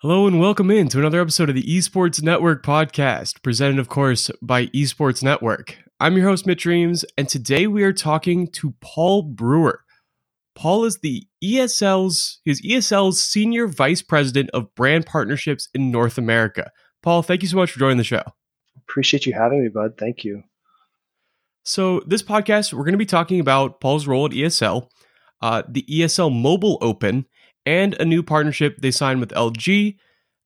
Hello and welcome in to another episode of the Esports Network podcast, presented, of course, by Esports Network. I'm your host, Mitch Reames, and today we are talking to Paul Brewer. Paul is the ESL's his ESL's senior vice president of brand partnerships in North America. Paul, thank you so much for joining the show. Appreciate you having me, bud. Thank you. So, this podcast, we're going to be talking about Paul's role at ESL, uh, the ESL Mobile Open, and a new partnership they signed with LG,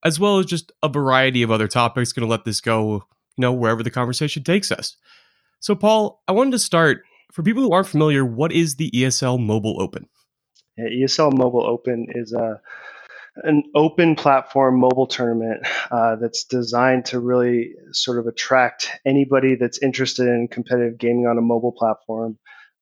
as well as just a variety of other topics. Going to let this go, you know, wherever the conversation takes us. So, Paul, I wanted to start for people who aren't familiar. What is the ESL Mobile Open? Yeah, ESL Mobile Open is a an open platform mobile tournament uh, that's designed to really sort of attract anybody that's interested in competitive gaming on a mobile platform.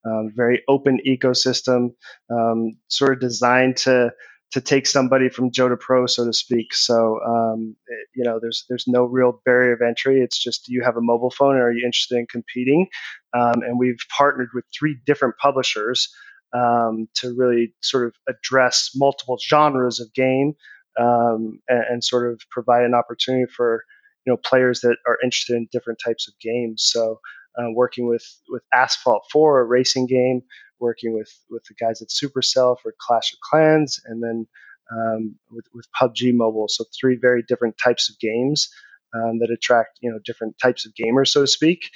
Um, very open ecosystem, um, sort of designed to to take somebody from Joe to pro, so to speak. So um, it, you know, there's there's no real barrier of entry. It's just you have a mobile phone and are you interested in competing? Um, and we've partnered with three different publishers um, to really sort of address multiple genres of game um, and, and, sort of provide an opportunity for you know players that are interested in different types of games. So uh, working with with Asphalt 4, a racing game, working with with the guys at Supercell for Clash of Clans, and then um, with, with PUBG Mobile. So three very different types of games um, that attract you know different types of gamers, so to speak.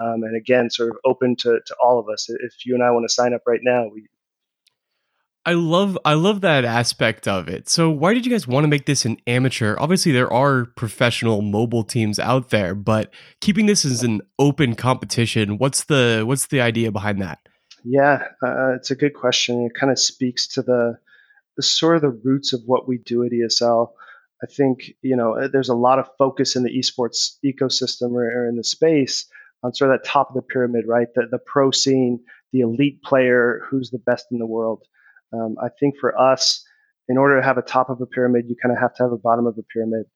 Um, and again, sort of open to, to all of us. If you and I want to sign up right now, we. I love I love that aspect of it. So why did you guys want to make this an amateur? Obviously there are professional mobile teams out there, but keeping this as an open competition, what's the what's the idea behind that? Yeah, uh, it's a good question. It kind of speaks to the the sort of the roots of what we do at ESL. I think you know there's a lot of focus in the esports ecosystem or, or in the space on sort of that top of the pyramid, right? The, the pro scene, the elite player who's the best in the world. Um, I think for us, in order to have a top of a pyramid, you kind of have to have a bottom of a pyramid.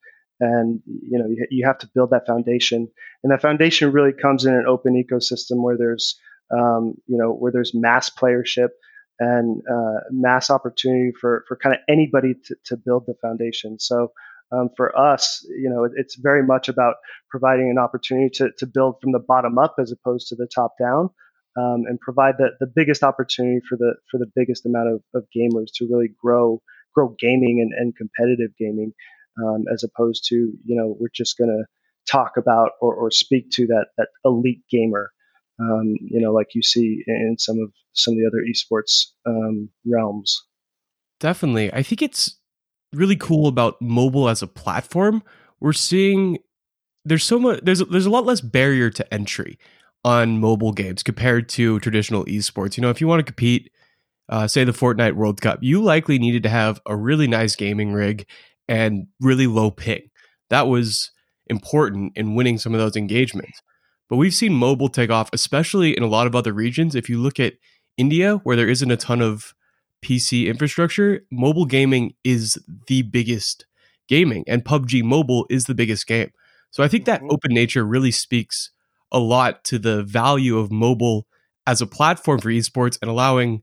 And you know you, you have to build that foundation, and that foundation really comes in an open ecosystem where there's um, you know where there's mass playership and uh, mass opportunity for for kind of anybody to, to build the foundation. So um, for us, you know, it, it's very much about providing an opportunity to, to build from the bottom up as opposed to the top down, um, and provide the, the biggest opportunity for the for the biggest amount of, of gamers to really grow grow gaming and, and competitive gaming, um, as opposed to you know we're just going to talk about or, or speak to that that elite gamer, um, you know, like you see in some of some of the other esports um, realms. Definitely, I think it's really cool about mobile as a platform, we're seeing there's so much there's there's a lot less barrier to entry on mobile games compared to traditional esports. You know, if you want to compete, uh, say the Fortnite World Cup, you likely needed to have a really nice gaming rig and really low ping. That was important in winning some of those engagements. But we've seen mobile take off, especially in a lot of other regions. If you look at India, where there isn't a ton of PC infrastructure, mobile gaming is the biggest gaming, and PUBG Mobile is the biggest game. So I think that mm-hmm. open nature really speaks a lot to the value of mobile as a platform for esports and allowing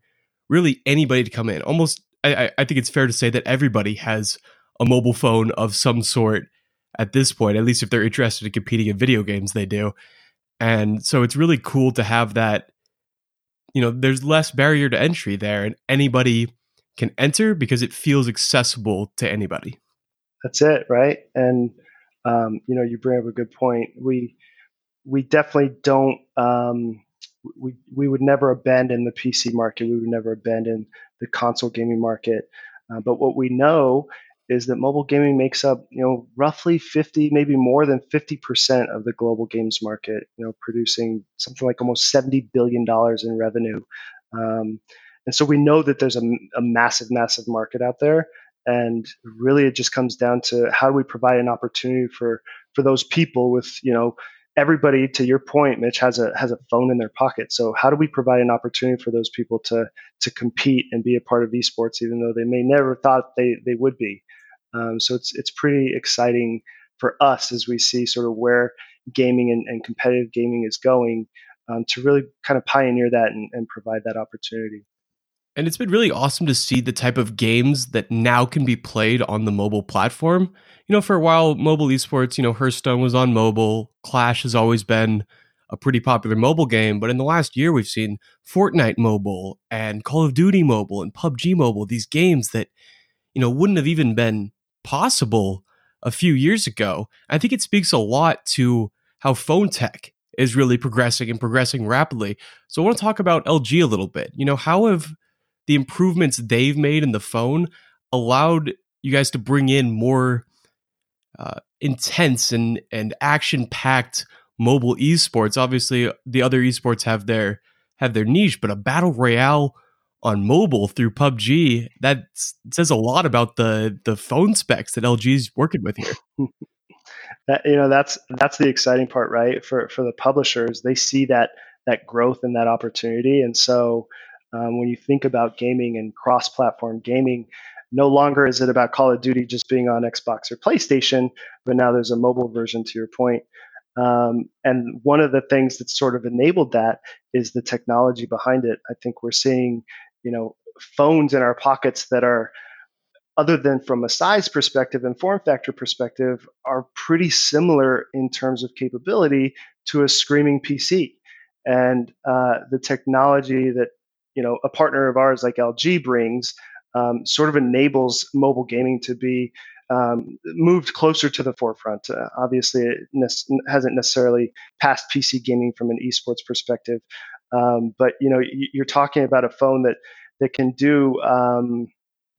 really anybody to come in. Almost, I, I think it's fair to say that everybody has a mobile phone of some sort at this point, at least if they're interested in competing in video games, they do. And so it's really cool to have that you know there's less barrier to entry there and anybody can enter because it feels accessible to anybody. That's it right? And um, you know you bring up a good point. We we definitely don't um, we, we would never abandon the pc market. We would never abandon the console gaming market. Uh, but what we know is that mobile gaming makes up, you know, roughly 50, maybe more than 50% of the global games market, you know, producing something like almost 70 billion dollars in revenue. Um, and so we know that there's a, a, massive, massive market out there. And really, it just comes down to how do we provide an opportunity for for those people with, you know, everybody to your point mitch has a has a phone in their pocket so how do we provide an opportunity for those people to to compete and be a part of esports even though they may never thought they they would be um, so it's it's pretty exciting for us as we see sort of where gaming and, and competitive gaming is going um, to really kind of pioneer that and, and, provide that opportunity. And it's been really awesome to see the type of games that now can be played on the mobile platform. You know, for a while, mobile esports, you know, Hearthstone was on mobile, Clash has always been a pretty popular mobile game, but in the last year, we've seen Fortnite mobile and Call of Duty mobile and PUBG mobile, these games that, you know, wouldn't have even been possible a few years ago. I think it speaks a lot to how phone tech is really progressing and progressing rapidly. So I want to talk about LG a little bit. You know, how have the improvements they've made in the phone allowed you guys to bring in more uh, intense and and action packed mobile esports? Obviously, the other esports have their have their niche, but a battle royale on mobile through PUBG that says a lot about the the phone specs that LG is working with here. that, you know that's that's the exciting part, right? For for the publishers, they see that that growth and that opportunity, and so um, when you think about gaming and cross-platform gaming, no longer is it about Call of Duty just being on Xbox or PlayStation, but now there's a mobile version. To your point, um, and one of the things that sort of enabled that is the technology behind it. I think we're seeing, you know, phones in our pockets that are, other than from a size perspective and form factor perspective, are pretty similar in terms of capability to a screaming PC. And uh, the technology that you know a partner of ours like LG brings um, sort of enables mobile gaming to be um, moved closer to the forefront. Uh, obviously, it ne- hasn't necessarily passed PC gaming from an esports perspective, um, but you know you're talking about a phone that that can do um,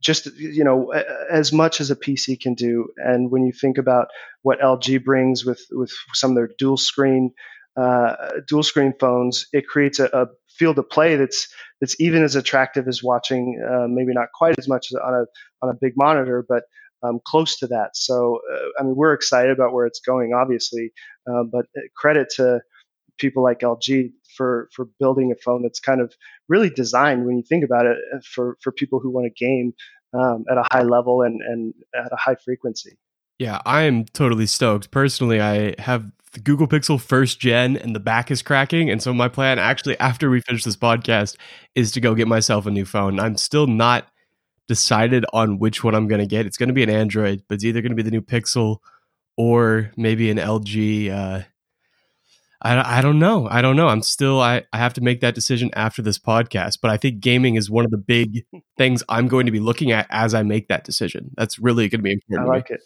just you know as much as a PC can do. And when you think about what LG brings with with some of their dual screen uh, dual screen phones, it creates a, a, field of play that's that's even as attractive as watching, uh, maybe not quite as much on a on a big monitor, but um, close to that. So, uh, I mean, we're excited about where it's going, obviously, uh, but uh, credit to people like LG for for building a phone that's kind of really designed, when you think about it, uh, for for people who want to game um, at a high level and and at a high frequency. Yeah, I am totally stoked. Personally, I have the Google Pixel first gen and the back is cracking. And so my plan actually after we finish this podcast is to go get myself a new phone. I'm still not decided on which one I'm going to get. It's going to be an Android, but it's either going to be the new Pixel or maybe an LG. Uh, I, I don't know. I don't know. I'm still, I, I have to make that decision after this podcast. But I think gaming is one of the big things I'm going to be looking at as I make that decision. That's really going to be important. I like it.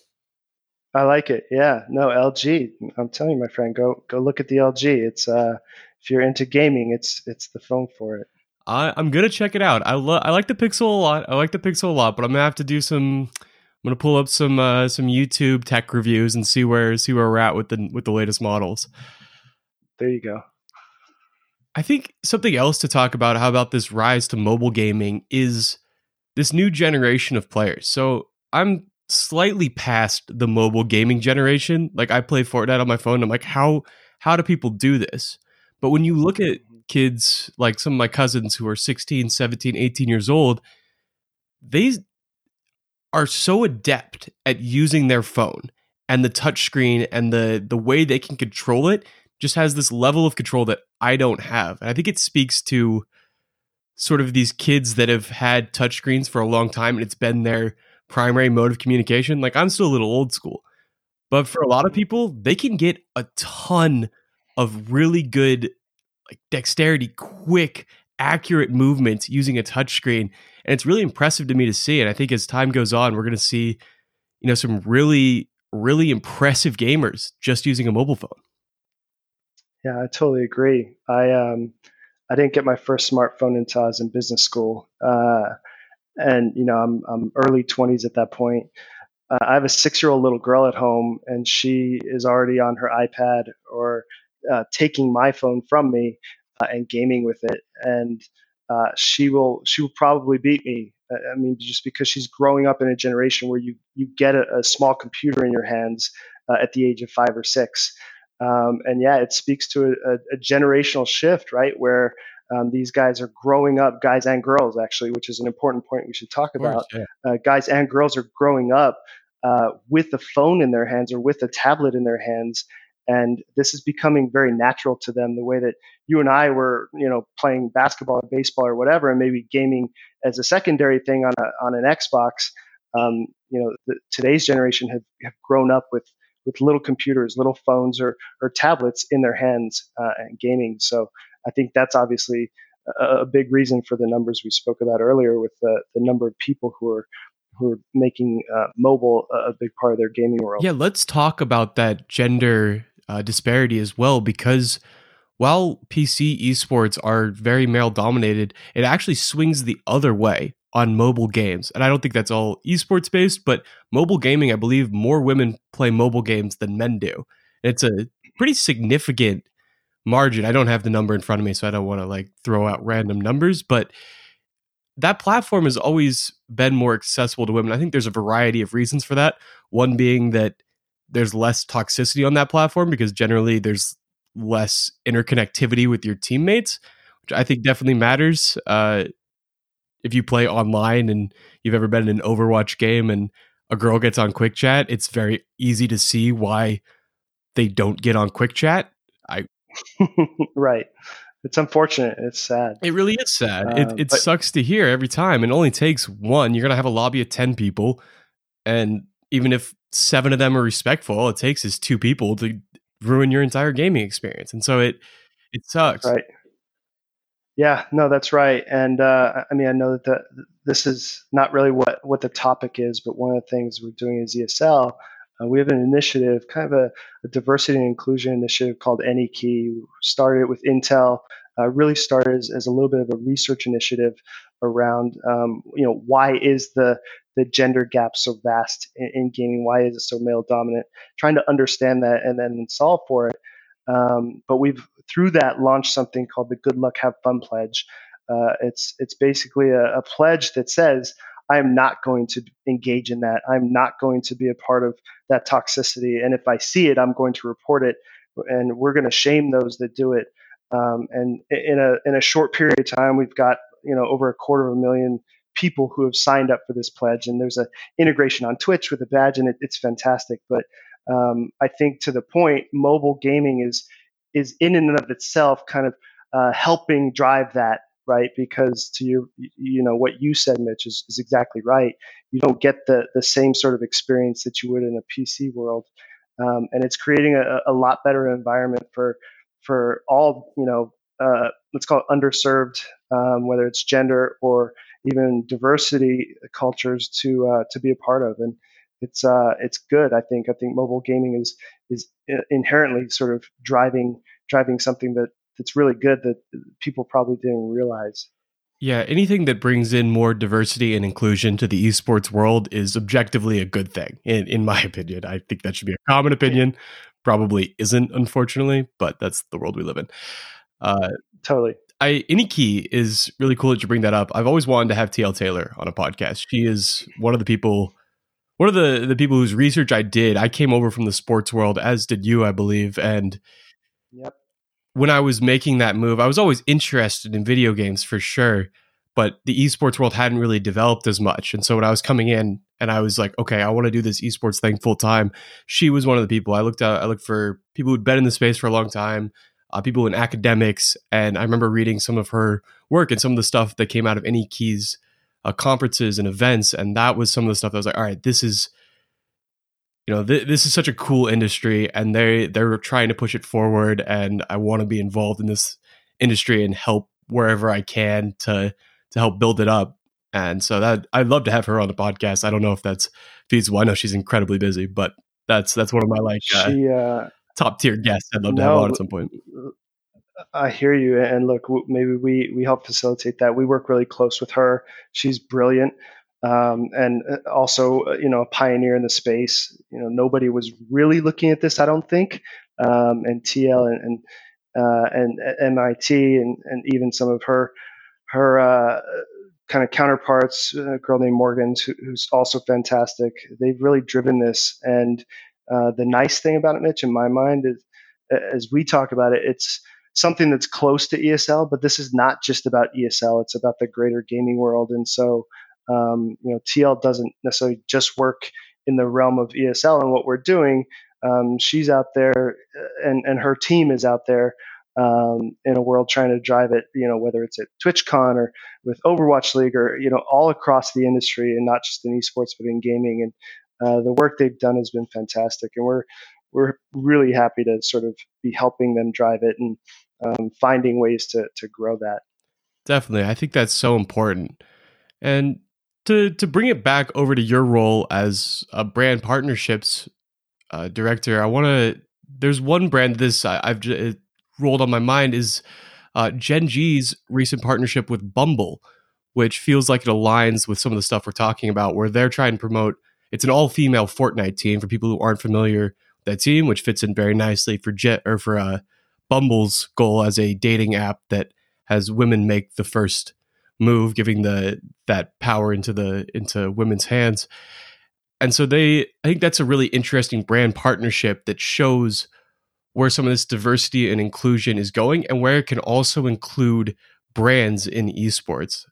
I like it. Yeah. No, LG. I'm telling you, my friend, go go look at the LG. It's uh if you're into gaming, it's it's the phone for it. I, I'm gonna check it out. I love I like the Pixel a lot. I like the Pixel a lot, but I'm gonna have to do some. I'm gonna pull up some uh, some YouTube tech reviews and see where see where we're at with the with the latest models. There you go. I think something else to talk about how about this rise to mobile gaming is this new generation of players. So I'm slightly past the mobile gaming generation. Like I play Fortnite on my phone. I'm like, how how do people do this? But when you look at mm-hmm. kids like some of my cousins who are 16, 17, 18 years old, they are so adept at using their phone and the touchscreen and the the way they can control it just has this level of control that I don't have. And I think it speaks to sort of these kids that have had touchscreens for a long time and it's been their primary mode of communication. Like I'm still a little old school. But for a lot of people, they can get a ton of really good like dexterity, quick, accurate movements using a touchscreen. And it's really impressive to me to see. And I think as time goes on, we're going to see, you know, some really, really impressive gamers just using a mobile phone. Yeah, I totally agree. I um, I didn't get my first smartphone until I was in business school, uh, and you know, I'm I'm early 20s at that point. Uh, I have a six-year-old little girl at home, and she is already on her iPad or uh, taking my phone from me uh, and gaming with it, and uh, she will she will probably beat me. I mean, just because she's growing up in a generation where you you get a, a small computer in your hands uh, at the age of five or six, um, and yeah, it speaks to a, a, generational shift, right? Where um, these guys are growing up, guys and girls, actually, which is an important point we should talk about. Course, yeah. uh, guys and girls are growing up uh, with a phone in their hands or with a tablet in their hands and this is becoming very natural to them. The way that you and I were, you know, playing basketball or baseball or whatever, and maybe gaming as a secondary thing on a on an Xbox. Um, you know, the, today's generation have, have grown up with with little computers, little phones, or or tablets in their hands uh, and gaming. So I think that's obviously a, a, big reason for the numbers we spoke about earlier, with the the number of people who are who are making uh, mobile a big part of their gaming world. Yeah, let's talk about that gender uh, disparity as well, because while PC esports are very male dominated, it actually swings the other way on mobile games. And I don't think that's all esports based, but mobile gaming, I believe more women play mobile games than men do. It's a pretty significant margin. I don't have the number in front of me, so I don't want to like throw out random numbers, but that platform has always been more accessible to women. I think there's a variety of reasons for that. One being that there's less toxicity on that platform because generally there's less interconnectivity with your teammates, which I think definitely matters. Uh, if you play online and you've ever been in an Overwatch game and a girl gets on quick chat, it's very easy to see why they don't get on quick chat. I right. It's unfortunate. It's sad. It really is sad. Uh, it it but, sucks to hear every time. It only takes one. You're gonna have a lobby of ten people, and even if seven of them are respectful, all it takes is two people to ruin your entire gaming experience. And so it it sucks. Right. Yeah, no, that's right. And uh, I mean, I know that the, this is not really what, what the topic is, but one of the things we're doing as ESL, uh, we have an initiative, kind of a, a, diversity and inclusion initiative called AnyKey. Started with Intel, uh, really started as, as, a little bit of a research initiative around, um, you know, why is the the gender gap so vast in, in gaming? Why is it so male dominant? Trying to understand that and then solve for it. Um, but we've through that launched something called the Good Luck Have Fun Pledge. Uh, it's it's basically a, a, pledge that says I am not going to engage in that. I'm not going to be a part of that toxicity, and if I see it, I'm going to report it, and we're going to shame those that do it. Um, and in a in a short period of time, we've got you know over a quarter of a million people who have signed up for this pledge, and there's a integration on Twitch with a badge, and it, it's fantastic. But um, I think to the point, mobile gaming is is in and of itself kind of uh, helping drive that right? Because to your you know what you said mitch is, is exactly right. You don't get the the same sort of experience that you would in a pc world um, and it's creating a, a, lot better environment for for all you know uh, let's call it underserved um, whether it's gender or even diversity cultures to uh, to be a part of. And it's uh, it's good. I think. I think mobile gaming is is inherently sort of driving driving something that that's really good that people probably didn't realize. Yeah, anything that brings in more diversity and inclusion to the esports world is objectively a good thing, in, in my opinion. I think that should be a common opinion. Probably isn't, unfortunately, but that's the world we live in. Uh, totally. I AnyKey is really cool that you bring that up. I've always wanted to have TL Taylor on a podcast. She is one of the people one of the the people whose research I did, I came over from the sports world, as did you, I believe. And yep. when I was making that move, I was always interested in video games for sure, but the esports world hadn't really developed as much. And so when I was coming in and I was like, okay, I want to do this esports thing full time, she was one of the people I looked at. I looked for people who'd been in the space for a long time. Uh, people in academics, and I remember reading some of her work and some of the stuff that came out of AnyKey's uh, conferences and events, and that was some of the stuff that was like, all right, this is you know th- this is such a cool industry and they they're trying to push it forward and i want to be involved in this industry and help wherever i can to to help build it up. And so that i'd love to have her on the podcast. I don't know if that's feasible i know she's incredibly busy but that's that's one of my like uh, she, uh, top tier guests i'd love no, to have on at some point I hear you, and look, maybe we we help facilitate that. We work really close with her. She's brilliant, um, and uh, also uh, you know a pioneer in the space. You know, nobody was really looking at this, I don't think. Um, and TL and and, uh, and MIT and and even some of her her uh, kind of counterparts, a girl named Morgan, who's also fantastic. They've really driven this, and uh, the nice thing about it, Mitch, in my mind, is as we talk about it, it's something that's close to ESL, but this is not just about ESL. It's about the greater gaming world. And so, um, you know, TL doesn't necessarily just work in the realm of ESL and what we're doing. um, she's out there, uh, and and her team is out there um, in a world trying to drive it. You know, whether it's at TwitchCon or with Overwatch League, or you know, all across the industry, and not just in esports, but in gaming. And uh, the work they've done has been fantastic, and we're we're really happy to sort of be helping them drive it and um, finding ways to to grow that. Definitely, I think that's so important. And to to bring it back over to your role as a brand partnerships uh, director, I want to. There's one brand this I, have rolled on my mind is uh, Gen G's recent partnership with Bumble, which feels like it aligns with some of the stuff we're talking about, where they're trying to promote. It's an all female Fortnite team for people who aren't familiar. with That team, which fits in very nicely for Jet or for uh, Bumble's goal as a dating app that has women make the first move, giving the that power into the into women's hands. And so they I think that's a really interesting brand partnership that shows where some of this diversity and inclusion is going and where it can also include brands in esports.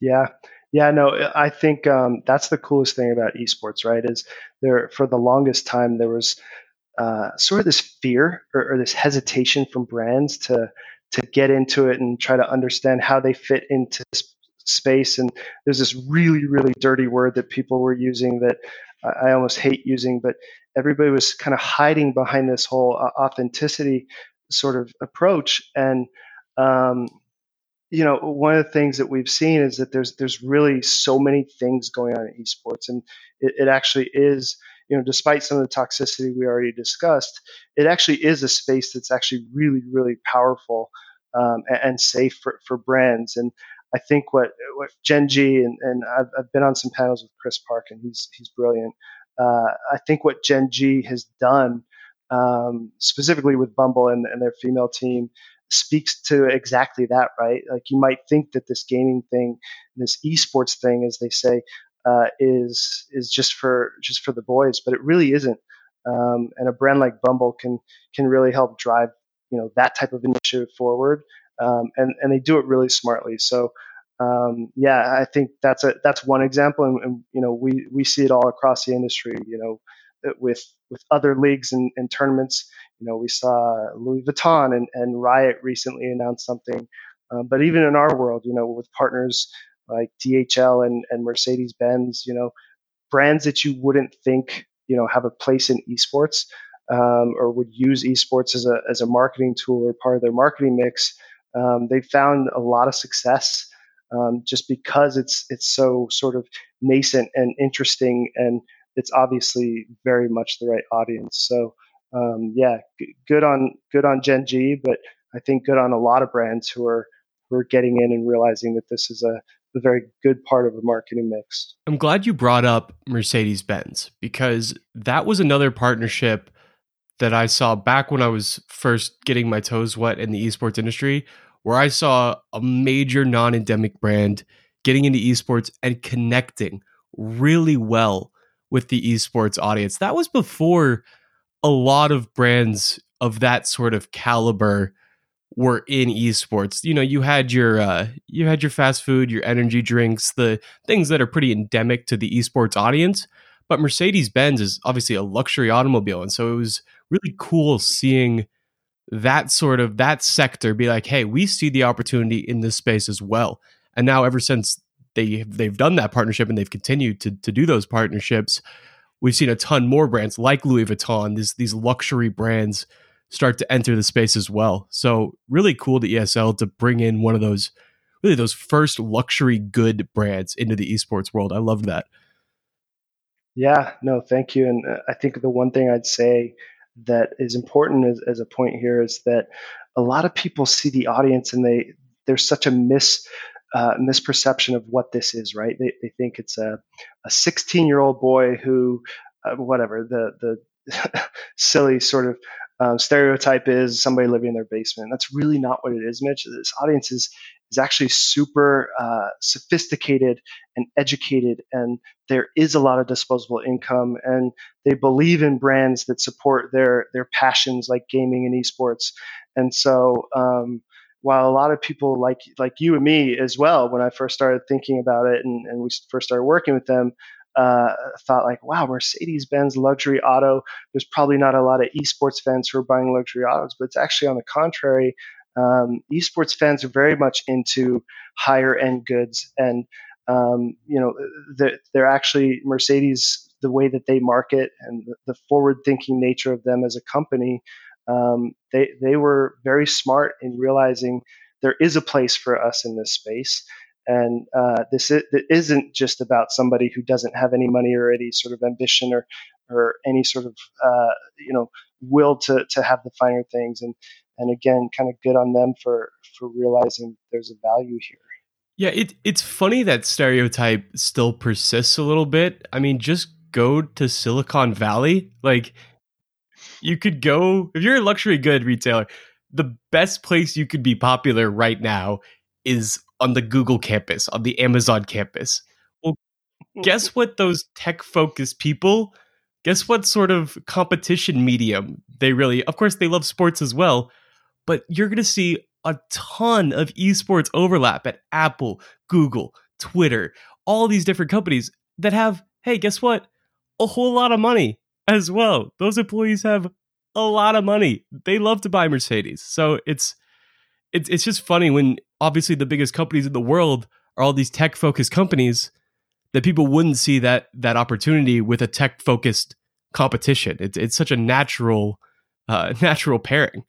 Yeah. Yeah, no, I think um, that's the coolest thing about esports, right? Is there for the longest time there was uh, sort of this fear or, or, this hesitation from brands to to get into it and try to understand how they fit into space. And there's this really, really dirty word that people were using that I almost hate using, but everybody was kind of hiding behind this whole uh, authenticity sort of approach. And um, you know, one of the things that we've seen is that there's there's really so many things going on in esports, and it, it actually is you know, despite some of the toxicity we already discussed, it actually is a space that's actually really, really powerful um, and, and, safe for, for brands. And I think what what Gen G and, and I've, I've been on some panels with Chris Park and he's he's brilliant. Uh, I think what Gen G has done, um, specifically with Bumble and, and their female team, speaks to exactly that, right? Like you might think that this gaming thing, this esports thing, as they say, uh, is is just for just for the boys, but it really isn't. Um, and a brand like Bumble can can really help drive you know that type of initiative forward, um, and and they do it really smartly. So um, yeah, I think that's a that's one example, and, and, you know we we see it all across the industry. You know, with with other leagues and, and tournaments. You know, we saw Louis Vuitton and, and Riot recently announce something. Um, but even in our world, you know, with partners like DHL and, and Mercedes Benz, you know, brands that you wouldn't think, you know, have a place in esports um, or would use esports as a, as a marketing tool or part of their marketing mix. Um, they found a lot of success um, just because it's it's so sort of nascent and interesting, and it's obviously very much the right audience. So um, yeah, g- good on good on Gen G, but I think good on a lot of brands who are who are getting in and realizing that this is a a very good part of a marketing mix. I'm glad you brought up Mercedes Benz because that was another partnership that I saw back when I was first getting my toes wet in the esports industry, where I saw a major non endemic brand getting into esports and connecting really well with the esports audience. That was before a lot of brands of that sort of caliber were in esports. You know, you had your uh, you had your fast food, your energy drinks, the things that are pretty endemic to the esports audience. But Mercedes Benz is obviously a luxury automobile, and so it was really cool seeing that sort of that sector be like, "Hey, we see the opportunity in this space as well." And now, ever since they they've done that partnership and they've continued to to do those partnerships, we've seen a ton more brands like Louis Vuitton, these these luxury brands start to enter the space as well. So really cool to ESL to bring in one of those really those first luxury good brands into the esports world. I love that. Yeah, no, thank you. And uh, I think the one thing I'd say that is important as, as a point here is that a lot of people see the audience and they there's such a mis uh, misperception of what this is, right? They, they think it's a, a 16 year old boy who, uh, whatever the the silly sort of um, stereotype is somebody living in their basement. That's really not what it is, Mitch. This audience is is actually super uh, sophisticated and educated, and there is a lot of disposable income, and they believe in brands that support their their passions like gaming and esports. And so, um, while a lot of people like like you and me as well, when I first started thinking about it and, and we first started working with them, uh, thought like, wow, Mercedes Benz luxury auto. There's probably not a lot of esports fans who are buying luxury autos, but it's actually on the contrary. Um, esports fans are very much into higher end goods, and um, you know they're, they're, actually Mercedes. The way that they market and the, the forward thinking nature of them as a company, um, they they were very smart in realizing there is a place for us in this space. And uh, this is, not just about somebody who doesn't have any money or any sort of ambition or, or any sort of uh, you know will to, to have the finer things. And and again, kind of good on them for for realizing there's a value here. Yeah, it it's funny that stereotype still persists a little bit. I mean, just go to Silicon Valley. Like you could go if you're a luxury good retailer, the best place you could be popular right now is on the Google campus, on the Amazon campus. Well, mm. guess what those tech focused people, guess what sort of competition medium they really, of course, they love sports as well, but you're going to see a ton of esports overlap at Apple, Google, Twitter, all these different companies that have, hey, guess what? A whole lot of money as well. Those employees have a lot of money. They love to buy Mercedes. So it's it's it's just funny when obviously the biggest companies in the world are all these tech focused companies that people wouldn't see that that opportunity with a tech focused competition. It's it's such a natural uh, natural pairing.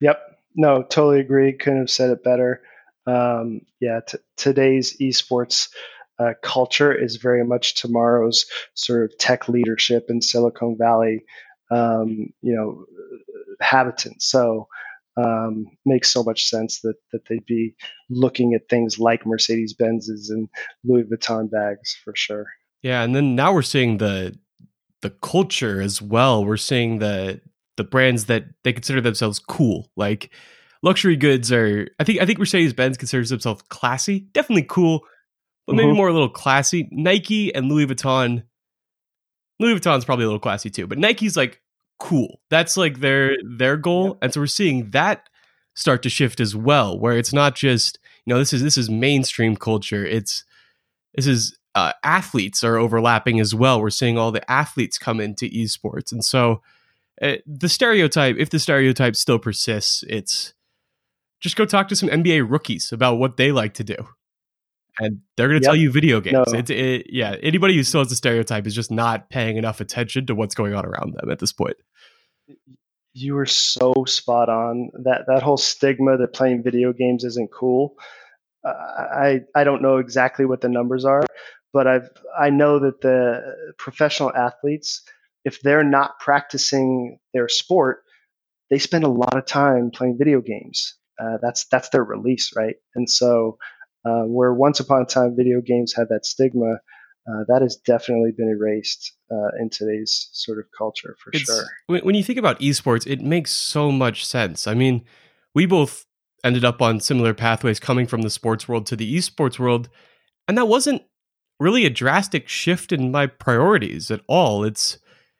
Yep. No, totally agree. Couldn't have said it better. Um, yeah, t- today's esports uh, culture is very much tomorrow's sort of tech leadership in Silicon Valley. Um, you know, habitants. So um, makes so much sense that that they'd be looking at things like Mercedes Benz's and Louis Vuitton bags for sure. Yeah, and then now we're seeing the the culture as well. We're seeing the the brands that they consider themselves cool, like luxury goods are. I think I think Mercedes Benz considers themselves classy, definitely cool, but maybe mm-hmm. more a little classy. Nike and Louis Vuitton. Louis Vuitton's probably a little classy too, but Nike's like cool. That's like their their goal, yep. and so we're seeing that start to shift as well, where it's not just you know this is this is mainstream culture. It's this is uh, athletes are overlapping as well. We're seeing all the athletes come into esports, and so uh, the stereotype, if the stereotype still persists, it's just go talk to some NBA rookies about what they like to do. And they're going to yep. tell you video games. No. It's it, yeah. Anybody who still has a stereotype is just not paying enough attention to what's going on around them at this point you were so spot on that that whole stigma that playing video games isn't cool. I I don't know exactly what the numbers are, but I've I know that the professional athletes, if they're not practicing their sport, they spend a lot of time playing video games. Uh, that's that's their release, right? And so, uh, where once upon a time video games had that stigma, uh, that has definitely been erased uh, in today's sort of culture for it's, sure. When you think about esports, it makes so much sense. I mean, we both ended up on similar pathways coming from the sports world to the esports world, and that wasn't really a drastic shift in my priorities at all. It's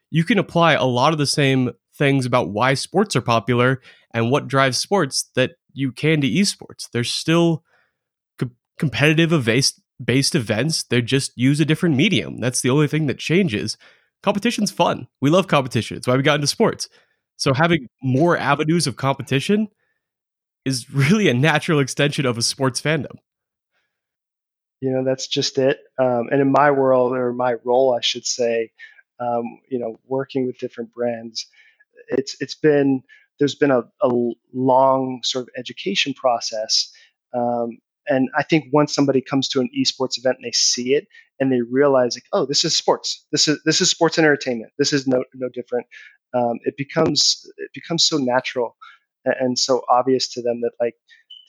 you can apply a lot of the same things about why sports are popular and what drives sports that you can to esports. There's still co- competitive based based events, they just use a different medium. That's the only thing that changes. Competition's fun. We love competition. It's why we got into sports. So having more avenues of competition is really a natural extension of a sports fandom. You know, that's just it. Um, and in my world, or my role, I should say, um, you know, working with different brands, it's it's been there's been a, a long sort of education process um, and I think once somebody comes to an esports event and they see it and they realize like, oh, this is sports. This is this is sports entertainment. This is no no different. Um, it becomes it becomes so natural and, and so obvious to them that like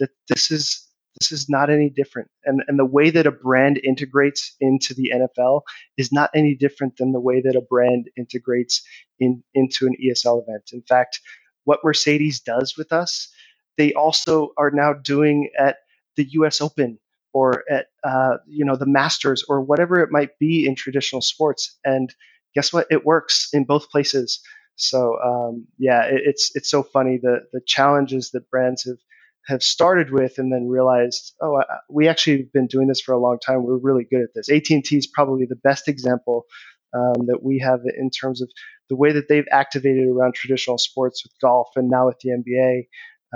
that this is this is not any different. And and the way that a brand integrates into the NFL is not any different than the way that a brand integrates in into an ESL event. In fact, what Mercedes does with us, they also are now doing at the U.S. Open or at uh, you know the Masters or whatever it might be in traditional sports. And guess what? It works in both places. So um, yeah, it, it's it's so funny the the challenges that brands have have started with and then realized, oh, I, we actually have been doing this for a long time. We're really good at this. AT&T is probably the best example um, that we have in terms of the way that they've activated around traditional sports with golf and now with the NBA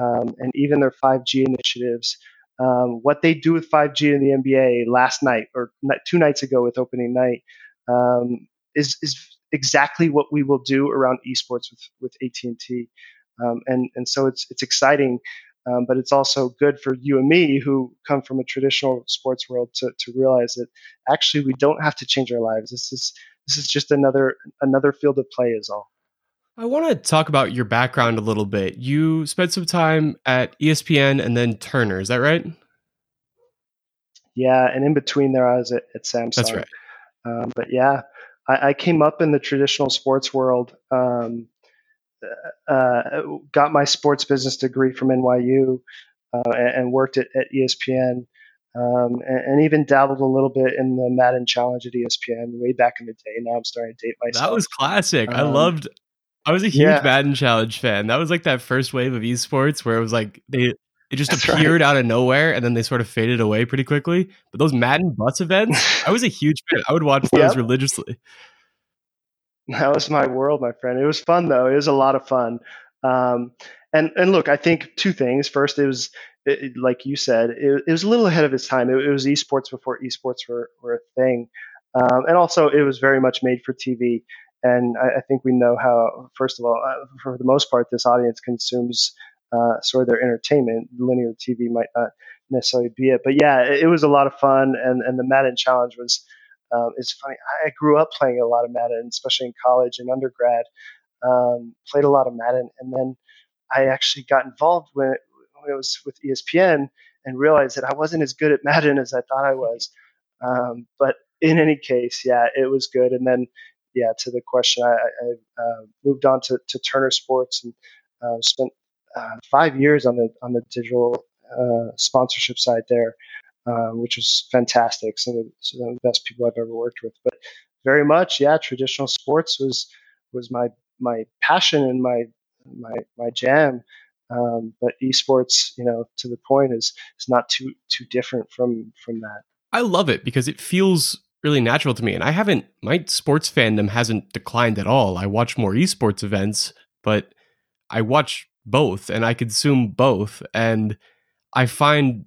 um, and even their 5G initiatives. Um, what they do with 5G in the NBA last night or two nights ago with opening night um, is is exactly what we will do around esports with with AT&T. Um, and and so it's it's exciting um, but it's also good for you and me who come from a traditional sports world to, to realize that actually we don't have to change our lives. This is this is just another another field of play is all. I want to talk about your background a little bit. You spent some time at ESPN and then Turner, is that right? Yeah, and in between there, I was at, at Samsung. That's right. Um, but yeah, I, I, came up in the traditional sports world. Um, uh, got my sports business degree from NYU uh, and, and, worked at, at ESPN. Um, and, and, even dabbled a little bit in the Madden Challenge at ESPN way back in the day. Now I'm starting to date myself. That was classic. Um, I loved. I was a huge yeah. Madden Challenge fan. That was like that first wave of esports where it was like they it just That's appeared right. out of nowhere and then they sort of faded away pretty quickly. But those Madden Bus events, I was a huge fan. I would watch those yep. religiously. That was my world, my friend. It was fun though. It was a lot of fun. Um, and and look, I think two things. First, it was it, like you said, it, it, was a little ahead of its time. It, it was esports before esports were, were a thing, um, and also it was very much made for TV. And I, I think we know how. First of all, uh, for the most part, this audience consumes uh, sort of their entertainment. Linear TV might not necessarily be it, but yeah, it, it was a lot of fun. And and the Madden Challenge was um, it's funny. I grew up playing a lot of Madden, especially in college and undergrad. Um, played a lot of Madden, and then I actually got involved when it, when it was with ESPN and realized that I wasn't as good at Madden as I thought I was. Um, but in any case, yeah, it was good. And then, yeah, to the question, I, I uh, moved on to, to, Turner Sports and uh, spent uh, five years on the on the digital uh, sponsorship side there uh, which was fantastic. Some of, the, some of, the, best people I've ever worked with. But very much, yeah, traditional sports was was my my passion and my my my jam. Um, but esports, you know, to the point is is not too too different from from that. I love it because it feels really natural to me, and I haven't my sports fandom hasn't declined at all. I watch more esports events, but I watch both and I consume both, and I find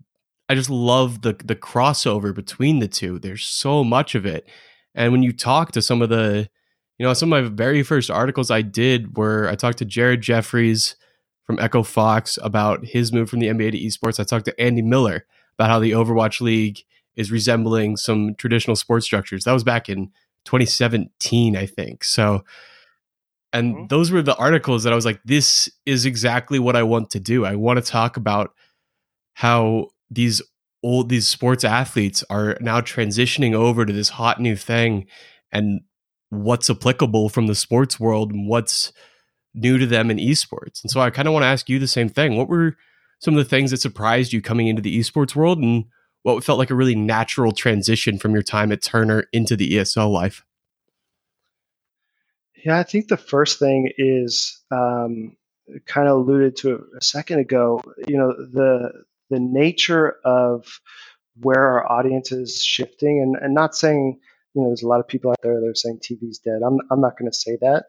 I just love the the crossover between the two. There's so much of it. And when you talk to some of the, you know, some of my very first articles I did were I talked to Jared Jeffries from Echo Fox about his move from the NBA to esports. I talked to Andy Miller about how the Overwatch League is resembling some traditional sports structures. That was back in 2017, I think. So, and mm-hmm. those were the articles that I was like, this is exactly what I want to do. I want to talk about how these old these sports athletes are now transitioning over to this hot new thing and what's applicable from the sports world and what's new to them in esports. And so I kind of want to ask you the same thing. What were some of the things that surprised you coming into the esports world and what felt like a really natural transition from your time at Turner into the ESL life? Yeah, I think the first thing is um, kind of alluded to a second ago. You know, the the nature of where our audience is shifting and, and not saying you know there's a lot of people out there that are saying tv's dead i'm, I'm not going to say that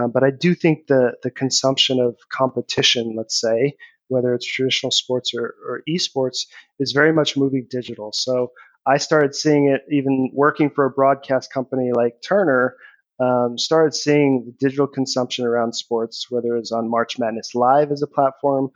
uh, but i do think the the consumption of competition let's say whether it's traditional sports or, or esports is very much moving digital so i started seeing it even working for a broadcast company like turner um, started seeing digital consumption around sports, whether it's on March Madness Live as a platform,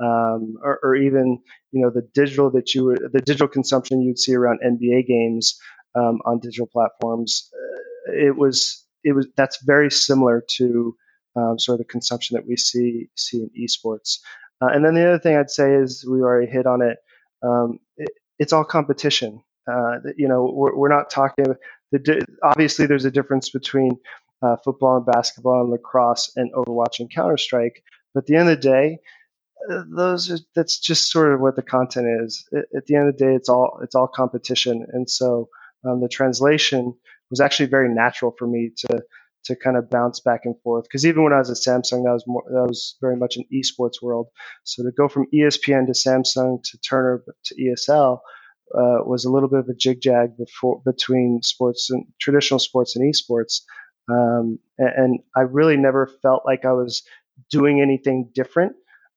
um, or, or, even you know the digital that you the digital consumption you'd see around NBA games um, on digital platforms. Uh, it was it was that's very similar to um, sort of the consumption that we see see in esports. Uh, and then the other thing I'd say is we already hit on it. Um, it it's all competition. Uh, you know, we're, we're not talking. The, obviously, there's a difference between uh, football and basketball and lacrosse and Overwatch and Counter Strike. But at the end of the day, those are that's just sort of what the content is. At the end of the day, it's all it's all competition, and so um, the translation was actually very natural for me to to kind of bounce back and forth. Because even when I was at Samsung, that was more that was very much an esports world. So to go from ESPN to Samsung to Turner to ESL uh, was a little bit of a jig jag between sports and traditional sports and esports. Um, and, and, I really never felt like I was doing anything different.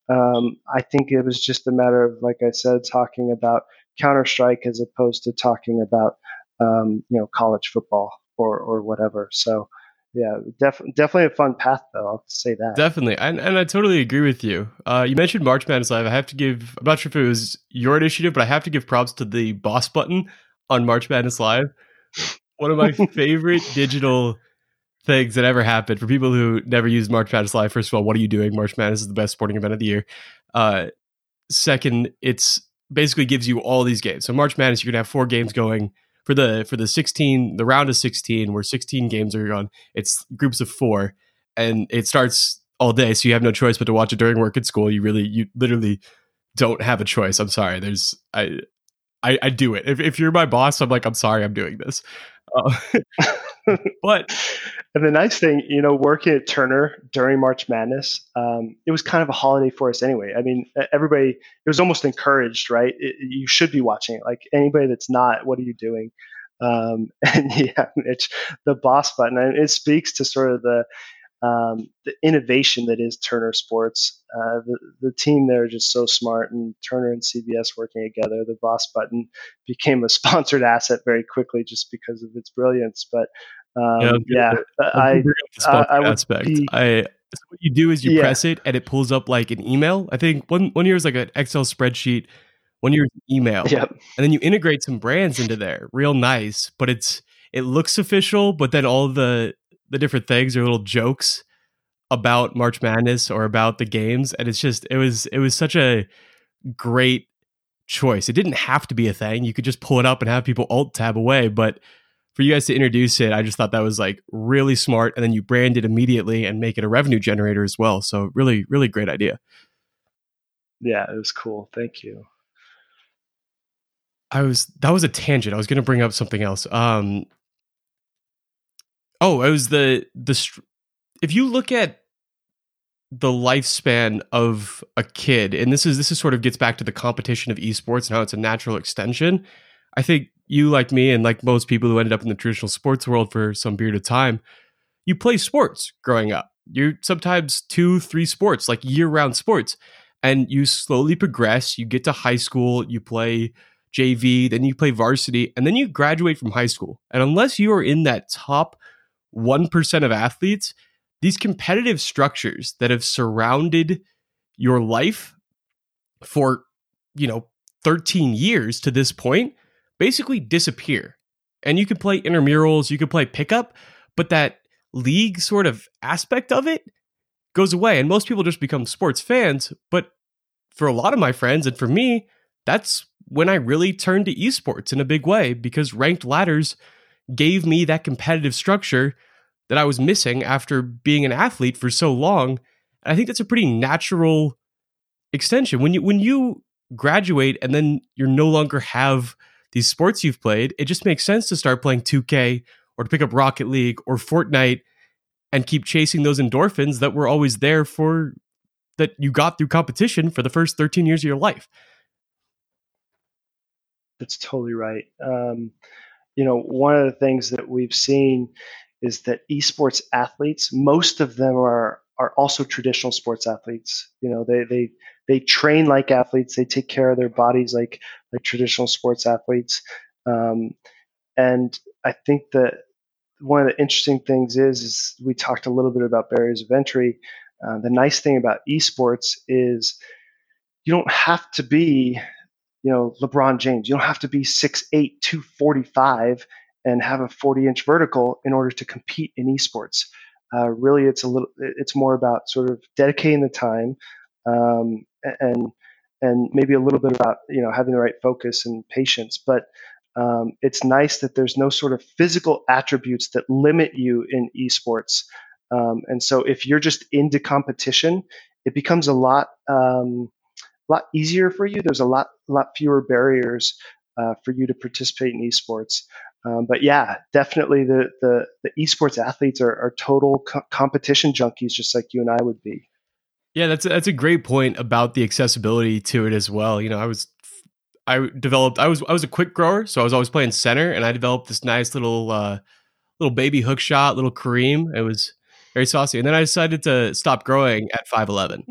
Um, I think it was just a matter of, like I said, talking about Counter Strike as opposed to talking about um, you know college football or or whatever. So yeah, def- definitely a fun path though. I'll say that. Definitely, and and I totally agree with you. Uh, you mentioned March Madness Live. I have to give. I'm not sure if it was your initiative, but I have to give props to the boss button on March Madness Live. One of my favorite digital things that ever happened for people who never used March Madness Live. First of all, what are you doing? March Madness is the best sporting event of the year. Uh, second, it's basically gives you all these games. So March Madness, you're gonna have four games going for the for the 16 the round of 16 where 16 games are on it's groups of four and it starts all day so you have no choice but to watch it during work at school. You really you literally don't have a choice. I'm sorry. There's i i, I do it. If, if you're my boss i'm like i'm sorry i'm doing this. Uh, but and the nice thing, you know, working at Turner during March Madness, um, it was kind of a holiday for us anyway. I mean, everybody, it was almost encouraged, right? It, you should be watching it. Like anybody that's not, what are you doing? Um, and yeah, it's the boss button, and it speaks to sort of the um, the innovation that is Turner Sports. Uh, the, the team there is just so smart, and Turner and CBS working together. The Boss Button became a sponsored asset very quickly just because of its brilliance. But um, yeah, yeah I, I, I, would aspect. Be, I so what you do is you yeah. press it and it pulls up like an email. I think one one year is like an Excel spreadsheet. One year is email, yep. and then you integrate some brands into there, real nice. But it's it looks official, but then all the the different things are little jokes about March Madness or about the games, and it's just it was it was such a great choice. It didn't have to be a thing. You could just pull it up and have people alt tab away, but for you guys to introduce it, I just thought that was like really smart. And then you brand it immediately and make it a revenue generator as well. So really, really great idea. Yeah, it was cool. Thank you. I was that was a tangent. I was going to bring up something else. Um, oh, it was the the if you look at the lifespan of a kid, and this is this is sort of gets back to the competition of esports and how it's a natural extension. I think you, like me, and like most people who ended up in the traditional sports world for some period of time, you play sports growing up. you're sometimes two, three sports, like year round sports. And you slowly progress. You get to high school, you play JV, then you play varsity, and then you graduate from high school. And unless you are in that top 1% of athletes, these competitive structures that have surrounded your life for, you know, 13 years to this point basically disappear. And you can play intramurals, you can play pickup, but that league sort of aspect of it goes away. And most people just become sports fans. But for a lot of my friends and for me, that's when I really turned to esports in a big way because ranked ladders gave me that competitive structure that I was missing after being an athlete for so long. And I think that's a pretty natural extension. When you when you graduate and then you no longer have these sports you've played, it just makes sense to start playing 2K or to pick up Rocket League or Fortnite and keep chasing those endorphins that were always there for that you got through competition for the first 13 years of your life. That's totally right. Um, you know, one of the things that we've seen is that esports athletes, most of them are are also traditional sports athletes. You know, they they they train like athletes. They take care of their bodies like like traditional sports athletes. Um, and I think that one of the interesting things is, is we talked a little bit about barriers of entry. Uh, the nice thing about esports is you don't have to be, you know, LeBron James. You don't have to be 6'8", 245 and have a 40 inch vertical in order to compete in esports. Uh, really, it's a little, it's more about sort of dedicating the time, um, and and maybe a little bit about you know having the right focus and patience. But um, it's nice that there's no sort of physical attributes that limit you in esports. Um, and so if you're just into competition, it becomes a lot um, lot easier for you. There's a lot lot fewer barriers uh, for you to participate in esports. Um, but yeah, definitely the, the, the esports athletes are, are total co- competition junkies, just like you and I would be. Yeah, that's a, that's a great point about the accessibility to it as well. You know, I was I developed I was I was a quick grower, so I was always playing center, and I developed this nice little uh, little baby hook shot, little Kareem. It was very saucy, and then I decided to stop growing at five eleven,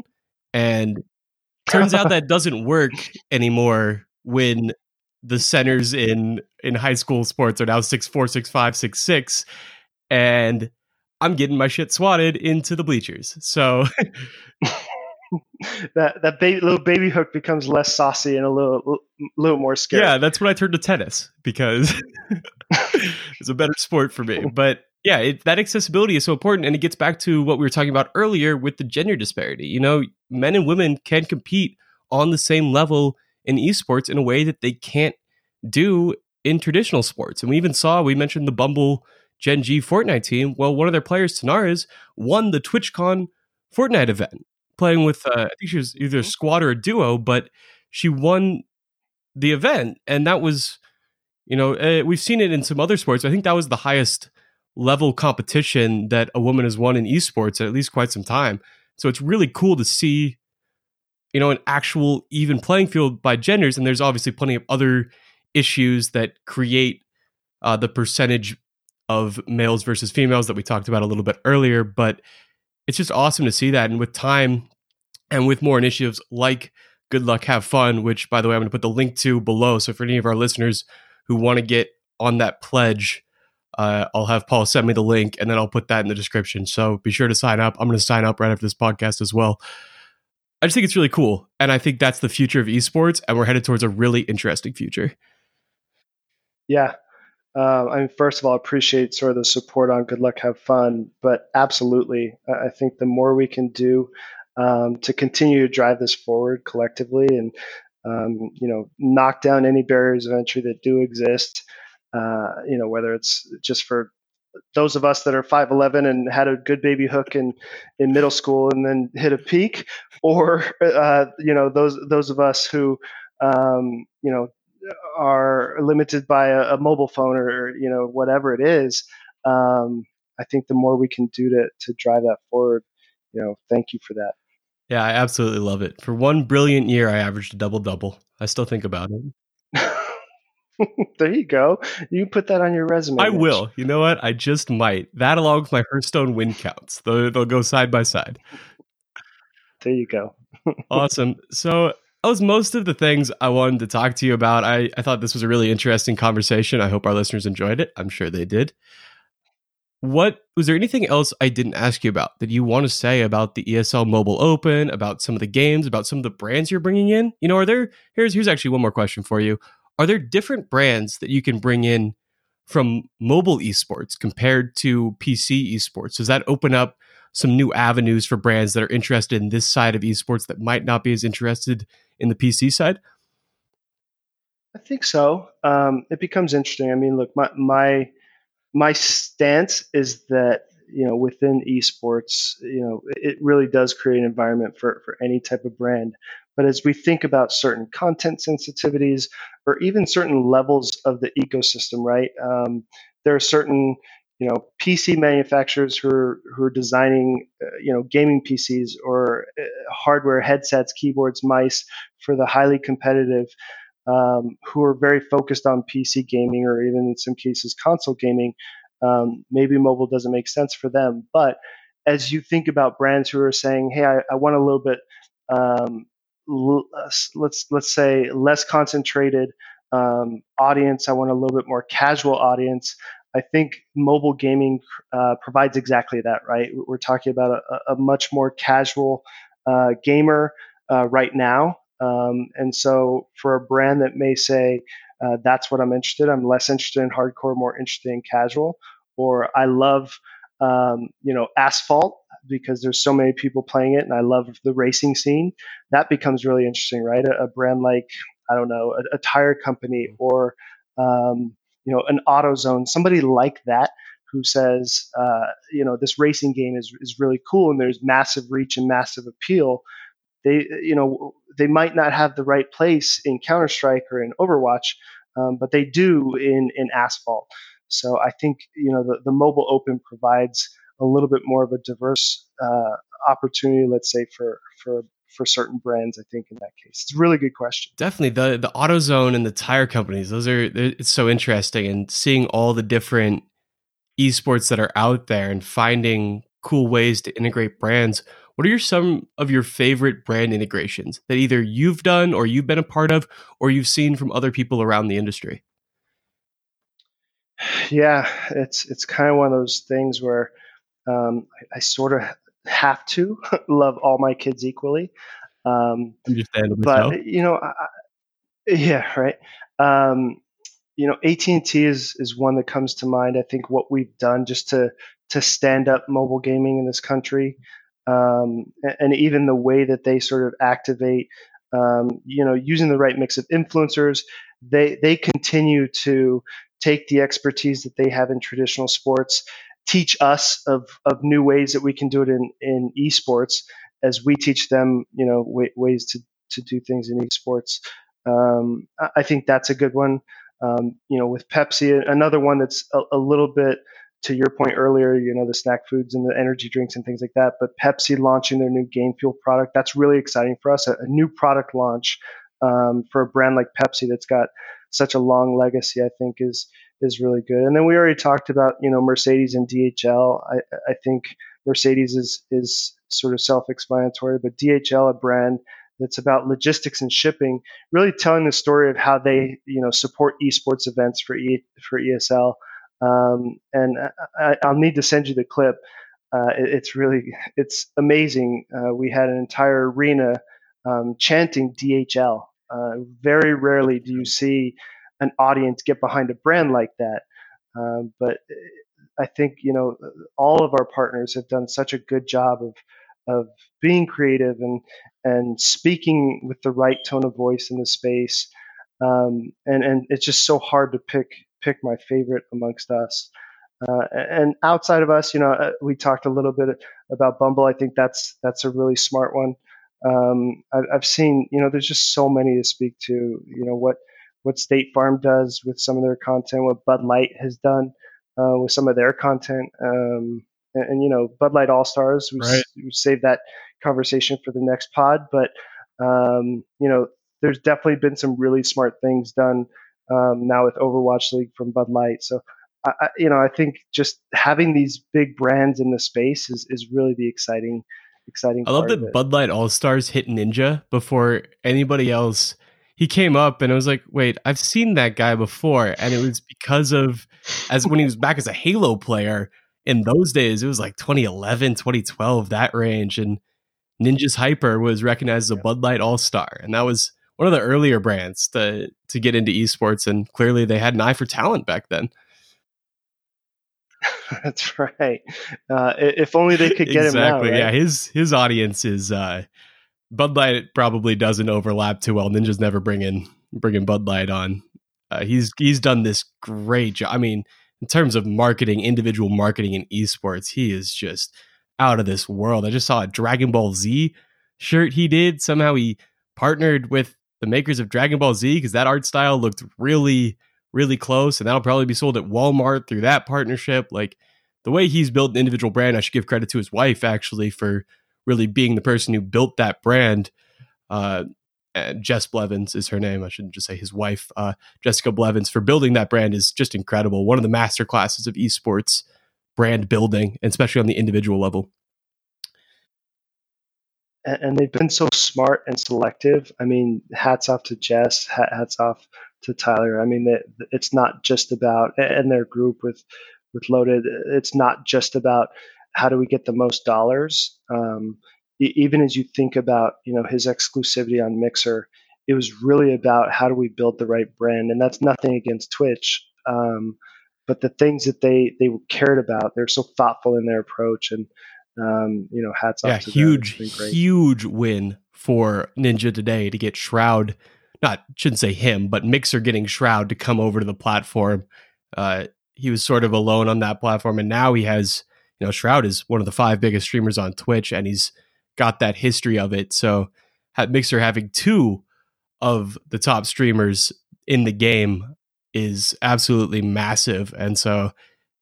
and turns out that doesn't work anymore when the centers in in high school sports are now six four, six five, six six, and I'm getting my shit swatted into the bleachers. So that that baby, little baby hook becomes less saucy and a little little more scary. Yeah, that's when I turned to tennis because it's a better sport for me. But yeah, it, that accessibility is so important, and it gets back to what we were talking about earlier with the gender disparity. You know, men and women can compete on the same level in esports in a way that they can't do in traditional sports. And we even saw we mentioned the Bumble Gen G Fortnite team. Well, one of their players, Tanaris, won the TwitchCon Fortnite event playing with uh, I think she was either a squad or a duo, but she won the event, and that was you know uh, we've seen it in some other sports. I think that was the highest level competition that a woman has won in esports at least quite some time. So it's really cool to see you know an actual even playing field by genders, and there's obviously plenty of other issues that create uh, the percentage of males versus females that we talked about a little bit earlier, but it's just awesome to see that. And with time and with more initiatives like Good Luck Have Fun, which, by the way, I'm going to put the link to below. So for any of our listeners who want to get on that pledge, uh, I'll have Paul send me the link and then I'll put that in the description. So be sure to sign up. I'm going to sign up right after this podcast as well. I just think it's really cool. And I think that's the future of esports. And we're headed towards a really interesting future. Yeah, uh, I mean, first of all, appreciate sort of the support on Good Luck, Have Fun, but absolutely, I think the more we can do um, to continue to drive this forward collectively, and um, you know, knock down any barriers of entry that do exist. Uh, you know, whether it's just for those of us that are 5'11 and had a good baby hook in, in middle school and then hit a peak, or uh, you know, those those of us who um, you know are limited by a, a mobile phone or you know whatever it is, um, I think the more we can do to to drive that forward, you know, thank you for that. Yeah, I absolutely love it. For one brilliant year, I averaged a double double. I still think about it. there you go. You put that on your resume. I will. You know what? I just might. That along with my Hearthstone win counts. They'll, they'll go side by side. There you go. awesome. So that was most of the things I wanted to talk to you about. I, I thought this was a really interesting conversation. I hope our listeners enjoyed it. I'm sure they did. What was there anything else I didn't ask you about that you want to say about the ESL Mobile Open, about some of the games, about some of the brands you're bringing in? You know, are there here's here's actually one more question for you. Are there different brands that you can bring in from mobile esports compared to PC esports? Does that open up some new avenues for brands that are interested in this side of esports that might not be as interested in the PC side? I think so. Um, it becomes interesting. I mean, look, my my my stance is that you know within esports, you know, it really does create an environment for for any type of brand. But as we think about certain content sensitivities or even certain levels of the ecosystem, right? Um, there are certain you know PC manufacturers who are who are designing uh, you know gaming PCs or uh, hardware headsets, keyboards, mice for the highly competitive, um, who are very focused on PC gaming or even in some cases console gaming. Um, maybe mobile doesn't make sense for them, but as you think about brands who are saying, "Hey, I, I want a little bit, um, let's let's say less concentrated um, audience. I want a little bit more casual audience. I think mobile gaming uh, provides exactly that, right? We're talking about a, a much more casual uh, gamer uh, right now. Um, and so for a brand that may say, uh, that's what I'm interested, I'm less interested in hardcore, more interested in casual, or I love, um, you know, asphalt because there's so many people playing it and I love the racing scene. That becomes really interesting, right? A, a brand like, I don't know, a, a tire company or, um, you know, an AutoZone, somebody like that who says, uh, you know, this racing game is, is really cool and there's massive reach and massive appeal. They, you know, they might not have the right place in Counter Strike or in Overwatch, um, but they do in in asphalt. So I think you know the, the mobile open provides a little bit more of a diverse uh, opportunity, let's say for for for certain brands. I think in that case, it's a really good question. Definitely the the AutoZone and the tire companies; those are it's so interesting, and seeing all the different esports that are out there and finding cool ways to integrate brands. What are your, some of your favorite brand integrations that either you've done or you've been a part of or you've seen from other people around the industry? Yeah, it's it's kind of one of those things where um, I, I, sort of have to love all my kids equally. Um, but so. you know, I, yeah, right. Um, you know, AT and T is is one that comes to mind. I think what we've done just to to stand up mobile gaming in this country, um, and, and, even the way that they sort of activate, um, you know, using the right mix of influencers, they they continue to take the expertise that they have in traditional sports, teach us of of new ways that we can do it in in esports, as we teach them, you know, w- ways to to do things in esports. Um, I think that's a good one. Um, you know, with Pepsi, another one that's a, a, little bit to your point earlier, you know, the snack foods and the energy drinks and things like that. But Pepsi launching their new Game Fuel product, that's really exciting for us. A, a new product launch um, for a brand like Pepsi that's got such a long legacy, I think is is really good. And then we already talked about, you know, Mercedes and DHL. I, I think Mercedes is is sort of self-explanatory, but DHL, a brand that's about logistics and shipping, really telling the story of how they, you know, support esports events for e, for ESL. Um, and I, will need to send you the clip. Uh, it, it's really, it's amazing. Uh, we had an entire arena um, chanting DHL. Uh, very rarely do you see an audience get behind a brand like that. Um, but I think you know all of our partners have done such a good job of of being creative and and speaking with the right tone of voice in the space. Um, and and it's just so hard to pick pick my favorite amongst us. Uh, and outside of us, you know, uh, we talked a little bit about Bumble. I think that's that's a really smart one. Um, I've seen, you know, there's just so many to speak to. You know what what State Farm does with some of their content, what Bud Light has done uh, with some of their content. Um, and, and, you know, Bud Light All Stars, we, right. we save that conversation for the next pod. But, um, you know, there's definitely been some really smart things done um, now with Overwatch League from Bud Light. So, I, you know, I think just having these big brands in the space is, is really the exciting, exciting. I love that Bud Light All Stars hit Ninja before anybody else he came up and I was like, wait, I've seen that guy before. And it was because of as when he was back as a Halo player in those days, it was like 2011, 2012, that range. And Ninja's Hyper was recognized as a Bud Light All Star. And that was one of the earlier brands to to get into esports. And clearly they had an eye for talent back then. That's right. Uh, if only they could get exactly, him now. Right? Yeah, his his audience is uh, Bud Light probably doesn't overlap too well. Ninja's never bringing bringing Bud Light on. Uh, he's he's done this great job. I mean, in terms of marketing, individual marketing in esports, he is just out of this world. I just saw a Dragon Ball Z shirt he did. Somehow he partnered with the makers of Dragon Ball Z because that art style looked really, really close, and that'll probably be sold at Walmart through that partnership. Like the way he's built an individual brand, I should give credit to his wife actually for really being the person who built that brand. Uh, Jess Blevins is her name. I shouldn't just say his wife, uh, Jessica Blevins, for building that brand is just incredible. One of the master classes of esports brand building, especially on the individual level. And they've been so smart and selective. I mean, hats off to Jess, hats off to Tyler. I mean, it's not just about and their group with with Loaded. It's not just about how do we get the most dollars? Um, even as you think about you know his exclusivity on Mixer, it was really about how do we build the right brand, and that's nothing against Twitch, um, but the things that they they cared about, they're so thoughtful in their approach, and um, you know, hats yeah, off to huge, huge win for Ninja today to get Shroud. Not shouldn't say him, but Mixer getting Shroud to come over to the platform. Uh, he was sort of alone on that platform, and now he has you know, Shroud is one of the five biggest streamers on Twitch, and he's got that history of it. So, Mixer having two of the top streamers in the game is absolutely massive. And so,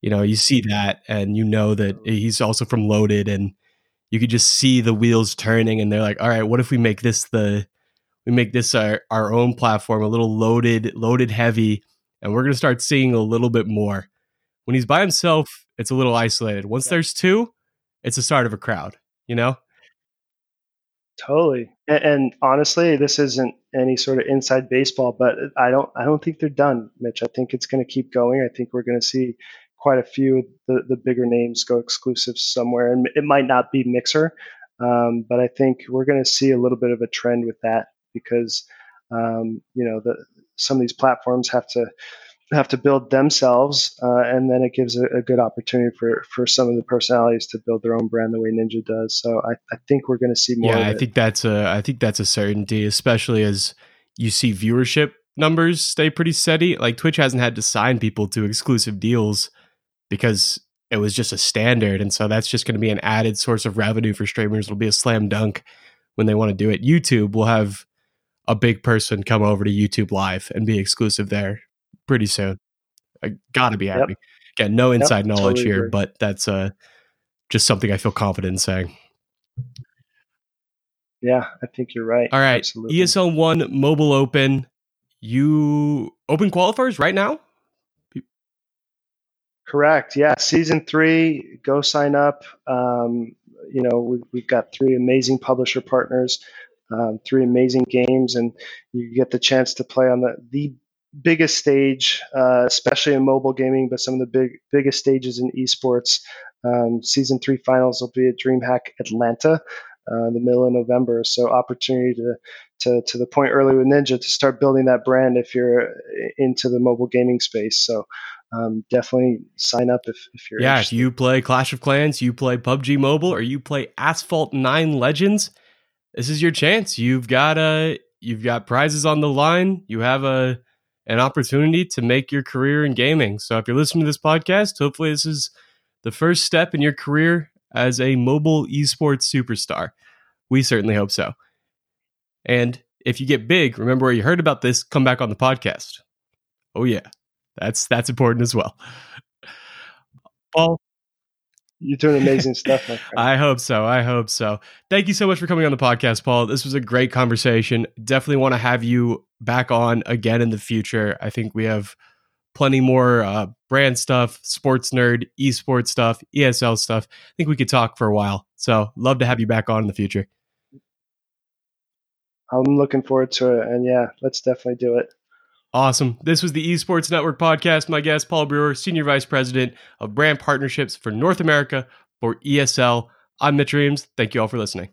you know, you see that and you know that he's also from Loaded and you could just see the wheels turning and they're like, all right, what if we make this the we make this our, our own platform, a little loaded, loaded heavy, and we're gonna start seeing a little bit more. When he's by himself, it's a little isolated. Once there's two, it's the start of a crowd, you know? Totally. And, and, honestly, this isn't any sort of inside baseball, but I don't I don't think they're done, Mitch. I think it's going to keep going. I think we're going to see quite a few of the, the bigger names go exclusive somewhere, and it might not be Mixer, um, but I think we're going to see a little bit of a trend with that because um, you know the, some of these platforms have to have to build themselves, uh, and then it gives a, a, good opportunity for for some of the personalities to build their own brand the way Ninja does. So I, I think we're going to see more. Yeah, I think that's a I think that's a certainty, especially as you see viewership numbers stay pretty steady. Like Twitch hasn't had to sign people to exclusive deals because it was just a standard, and so that's just going to be an added source of revenue for streamers. It'll be a slam dunk when they want to do it. YouTube will have a big person come over to YouTube Live and be exclusive there pretty soon. I gotta be happy. Yep. Again, no inside yep, knowledge totally here, agree. but that's uh, just something I feel confident in saying. Yeah, I think you're right. All right, Absolutely. ESL One Mobile Open. You open qualifiers right now? Correct. Yeah, season three. Go sign up. Um, you know, we, we've got three amazing publisher partners, um, three amazing games, and you get the chance to play on the the biggest stage, uh, especially in mobile gaming, but some of the big biggest stages in esports. Um, season three finals will be at DreamHack Atlanta, uh, the middle of November. So opportunity to, to to the point early with Ninja to start building that brand if you're into the mobile gaming space. So. Um, definitely sign up if, if you're yeah interested. if you play clash of clans you play pubg mobile or you play asphalt 9 legends this is your chance you've got a you've got prizes on the line you have a an opportunity to make your career in gaming. So if you're listening to this podcast, hopefully this is the first step in your career as a mobile esports superstar. We certainly hope so. And if you get big, remember where you heard about this, come back on the podcast. Oh yeah. That's that's important as well. Paul, you're doing amazing stuff, my. I hope so. I hope so. Thank you so much for coming on the podcast, Paul. This was a great conversation. Definitely want to have you back on again in the future. I think we have plenty more uh, brand stuff, sports nerd, esports stuff, ESL stuff. I think we could talk for a while. So, love to have you back on in the future. I'm looking forward to it. And yeah, let's definitely do it. Awesome. This was the Esports Network podcast. My guest, Paul Brewer, Senior Vice President of Brand Partnerships for North America for ESL. I'm Mitch Reames. Thank you all for listening.